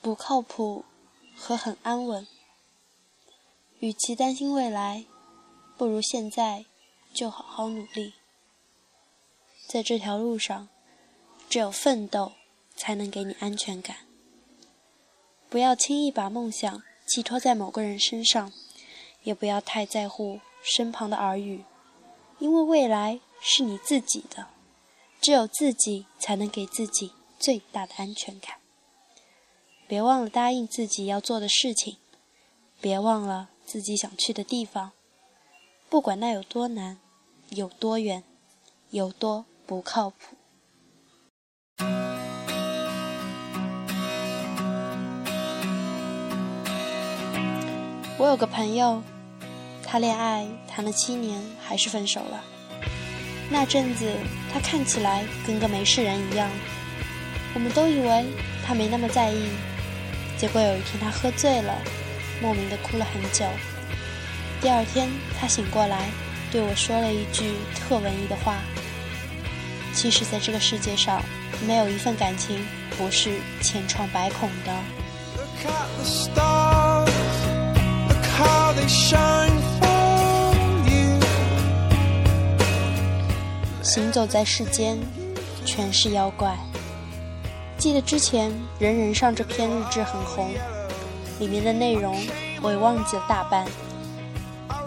不靠谱和很安稳。与其担心未来，不如现在就好好努力。在这条路上，只有奋斗才能给你安全感。不要轻易把梦想寄托在某个人身上，也不要太在乎身旁的耳语，因为未来是你自己的，只有自己才能给自己最大的安全感。别忘了答应自己要做的事情，别忘了自己想去的地方，不管那有多难，有多远，有多不靠谱。我有个朋友，他恋爱谈了七年，还是分手了。那阵子，他看起来跟个没事人一样，我们都以为他没那么在意。结果有一天，他喝醉了，莫名的哭了很久。第二天，他醒过来，对我说了一句特文艺的话：“其实，在这个世界上，没有一份感情不是千疮百孔的。”行走在世间，全是妖怪。记得之前人人上这篇日志很红，里面的内容我也忘记了大半，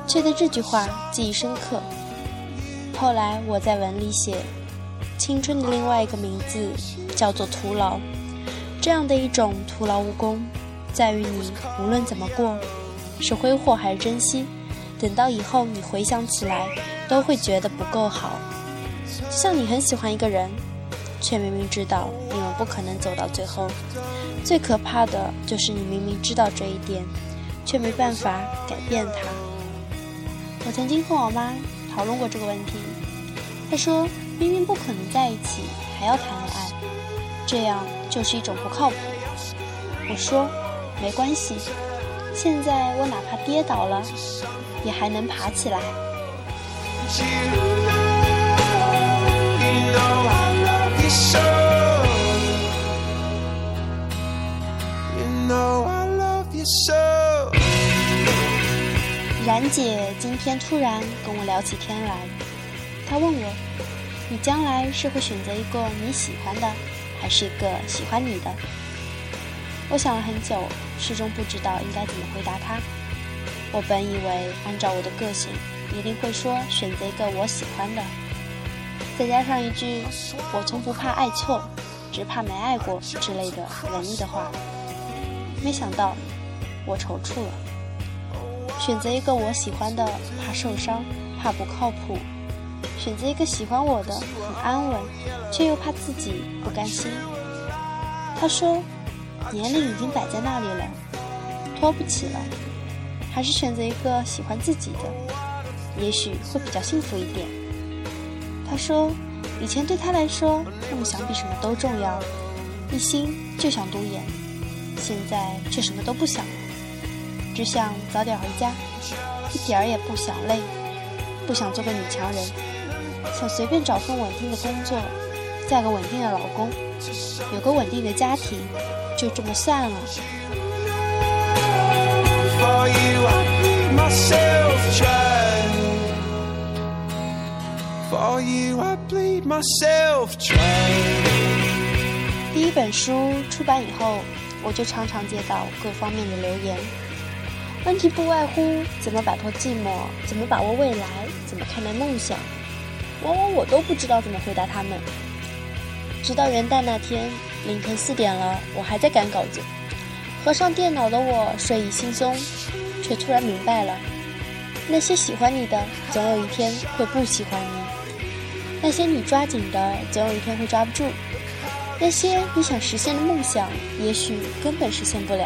却对这句话记忆深刻。后来我在文里写，青春的另外一个名字叫做徒劳。这样的一种徒劳无功，在于你无论怎么过。是挥霍还是珍惜？等到以后你回想起来，都会觉得不够好。像你很喜欢一个人，却明明知道你们不可能走到最后。最可怕的就是你明明知道这一点，却没办法改变他。我曾经和我妈讨论过这个问题，她说明明不可能在一起，还要谈恋爱，这样就是一种不靠谱。我说没关系。现在我哪怕跌倒了，也还能爬起来。冉姐今天突然跟我聊起天来，她问我：“你将来是会选择一个你喜欢的，还是一个喜欢你的？”我想了很久，始终不知道应该怎么回答她。我本以为按照我的个性，一定会说选择一个我喜欢的，再加上一句“我从不怕爱错，只怕没爱过”之类的文艺的话。没想到，我踌躇了。选择一个我喜欢的，怕受伤，怕不靠谱；选择一个喜欢我的，很安稳，却又怕自己不甘心。他说。年龄已经摆在那里了，拖不起了，还是选择一个喜欢自己的，也许会比较幸福一点。他说，以前对他来说，梦想比什么都重要，一心就想读研，现在却什么都不想了，只想早点回家，一点儿也不想累，不想做个女强人，想随便找份稳定的工作，嫁个稳定的老公，有个稳定的家庭。就这么算了。for you and myself，just for you，I bleed myself 第一本书出版以后，我就常常接到各方面的留言，问题不外乎怎么摆脱寂寞，怎么把握未来，怎么看待梦想。往往我都不知道怎么回答他们。直到元旦那天。凌晨四点了，我还在赶稿子。合上电脑的我睡意惺忪，却突然明白了：那些喜欢你的，总有一天会不喜欢你；那些你抓紧的，总有一天会抓不住；那些你想实现的梦想，也许根本实现不了；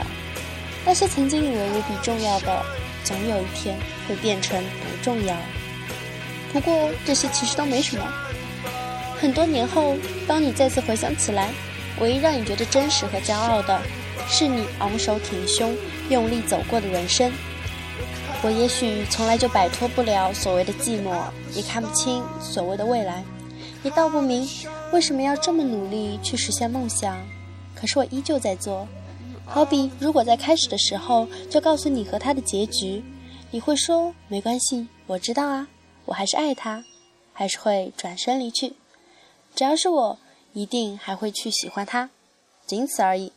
那些曾经以为无比重要的，总有一天会变成不重要。不过这些其实都没什么。很多年后，当你再次回想起来，唯一让你觉得真实和骄傲的，是你昂首挺胸、用力走过的人生。我也许从来就摆脱不了所谓的寂寞，也看不清所谓的未来，也道不明为什么要这么努力去实现梦想。可是我依旧在做，好比如果在开始的时候就告诉你和他的结局，你会说没关系，我知道啊，我还是爱他，还是会转身离去。只要是我，一定还会去喜欢他，仅此而已。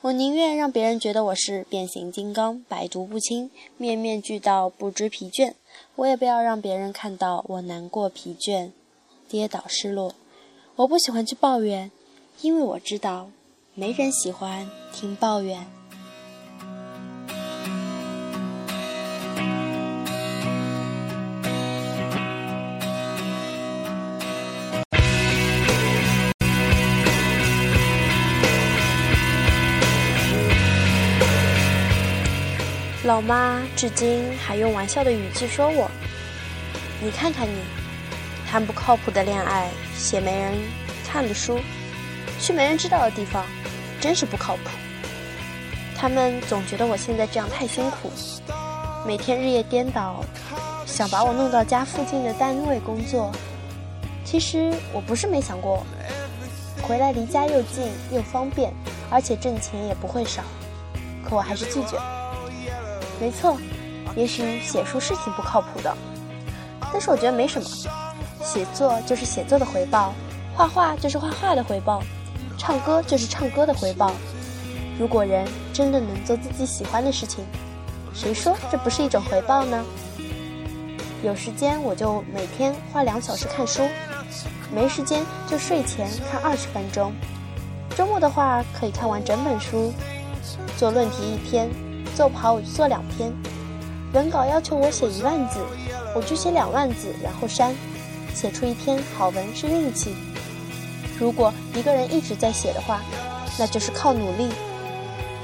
我宁愿让别人觉得我是变形金刚，百毒不侵，面面俱到，不知疲倦，我也不要让别人看到我难过、疲倦、跌倒、失落。我不喜欢去抱怨，因为我知道，没人喜欢听抱怨。老妈至今还用玩笑的语气说我：“你看看你，谈不靠谱的恋爱，写没人看的书，去没人知道的地方，真是不靠谱。”他们总觉得我现在这样太辛苦，每天日夜颠倒，想把我弄到家附近的单位工作。其实我不是没想过，回来离家又近又方便，而且挣钱也不会少，可我还是拒绝。没错，也许写书是挺不靠谱的，但是我觉得没什么。写作就是写作的回报，画画就是画画的回报，唱歌就是唱歌的回报。如果人真的能做自己喜欢的事情，谁说这不是一种回报呢？有时间我就每天花两小时看书，没时间就睡前看二十分钟，周末的话可以看完整本书，做论题一篇。做跑我就做两篇，文稿要求我写一万字，我就写两万字，然后删。写出一篇好文是运气。如果一个人一直在写的话，那就是靠努力。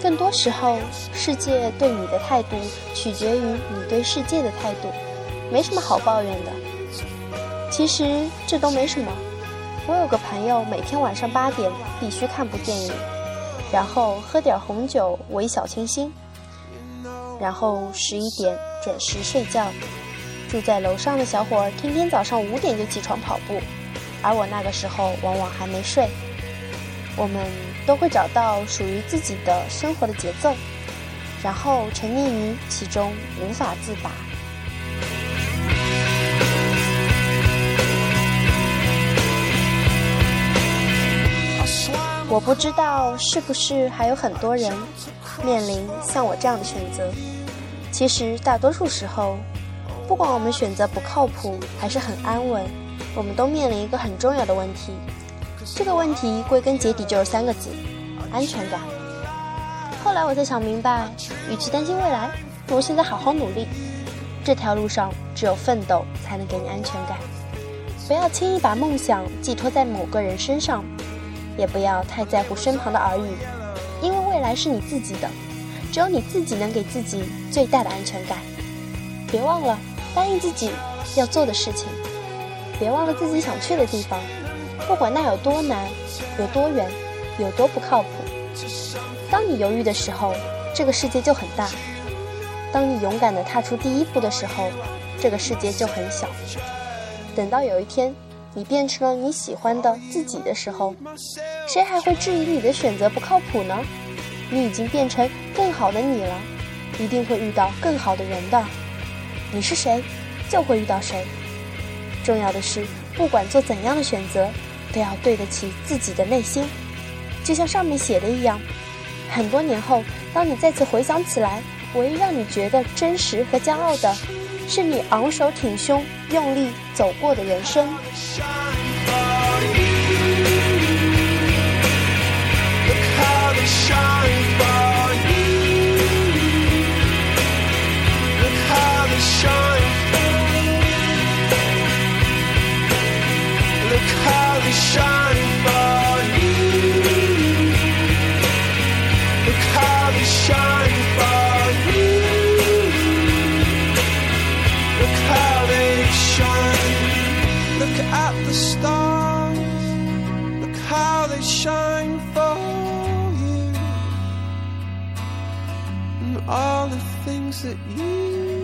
更多时候，世界对你的态度取决于你对世界的态度，没什么好抱怨的。其实这都没什么。我有个朋友，每天晚上八点必须看部电影，然后喝点红酒，微小清新。然后十一点准时睡觉。住在楼上的小伙儿天天早上五点就起床跑步，而我那个时候往往还没睡。我们都会找到属于自己的生活的节奏，然后沉溺于其中无法自拔。我不知道是不是还有很多人。面临像我这样的选择，其实大多数时候，不管我们选择不靠谱还是很安稳，我们都面临一个很重要的问题。这个问题归根结底就是三个字：安全感。后来我才想明白，与其担心未来，不如现在好好努力。这条路上只有奋斗才能给你安全感。不要轻易把梦想寄托在某个人身上，也不要太在乎身旁的耳语。因为未来是你自己的，只有你自己能给自己最大的安全感。别忘了答应自己要做的事情，别忘了自己想去的地方，不管那有多难、有多远、有多不靠谱。当你犹豫的时候，这个世界就很大；当你勇敢地踏出第一步的时候，这个世界就很小。等到有一天，你变成了你喜欢的自己的时候，谁还会质疑你的选择不靠谱呢？你已经变成更好的你了，一定会遇到更好的人的。你是谁，就会遇到谁。重要的是，不管做怎样的选择，都要对得起自己的内心。就像上面写的一样，很多年后，当你再次回想起来，唯一让你觉得真实和骄傲的。是你昂首挺胸、用力走过的人生。stars, look how they shine for you, and all the things that you.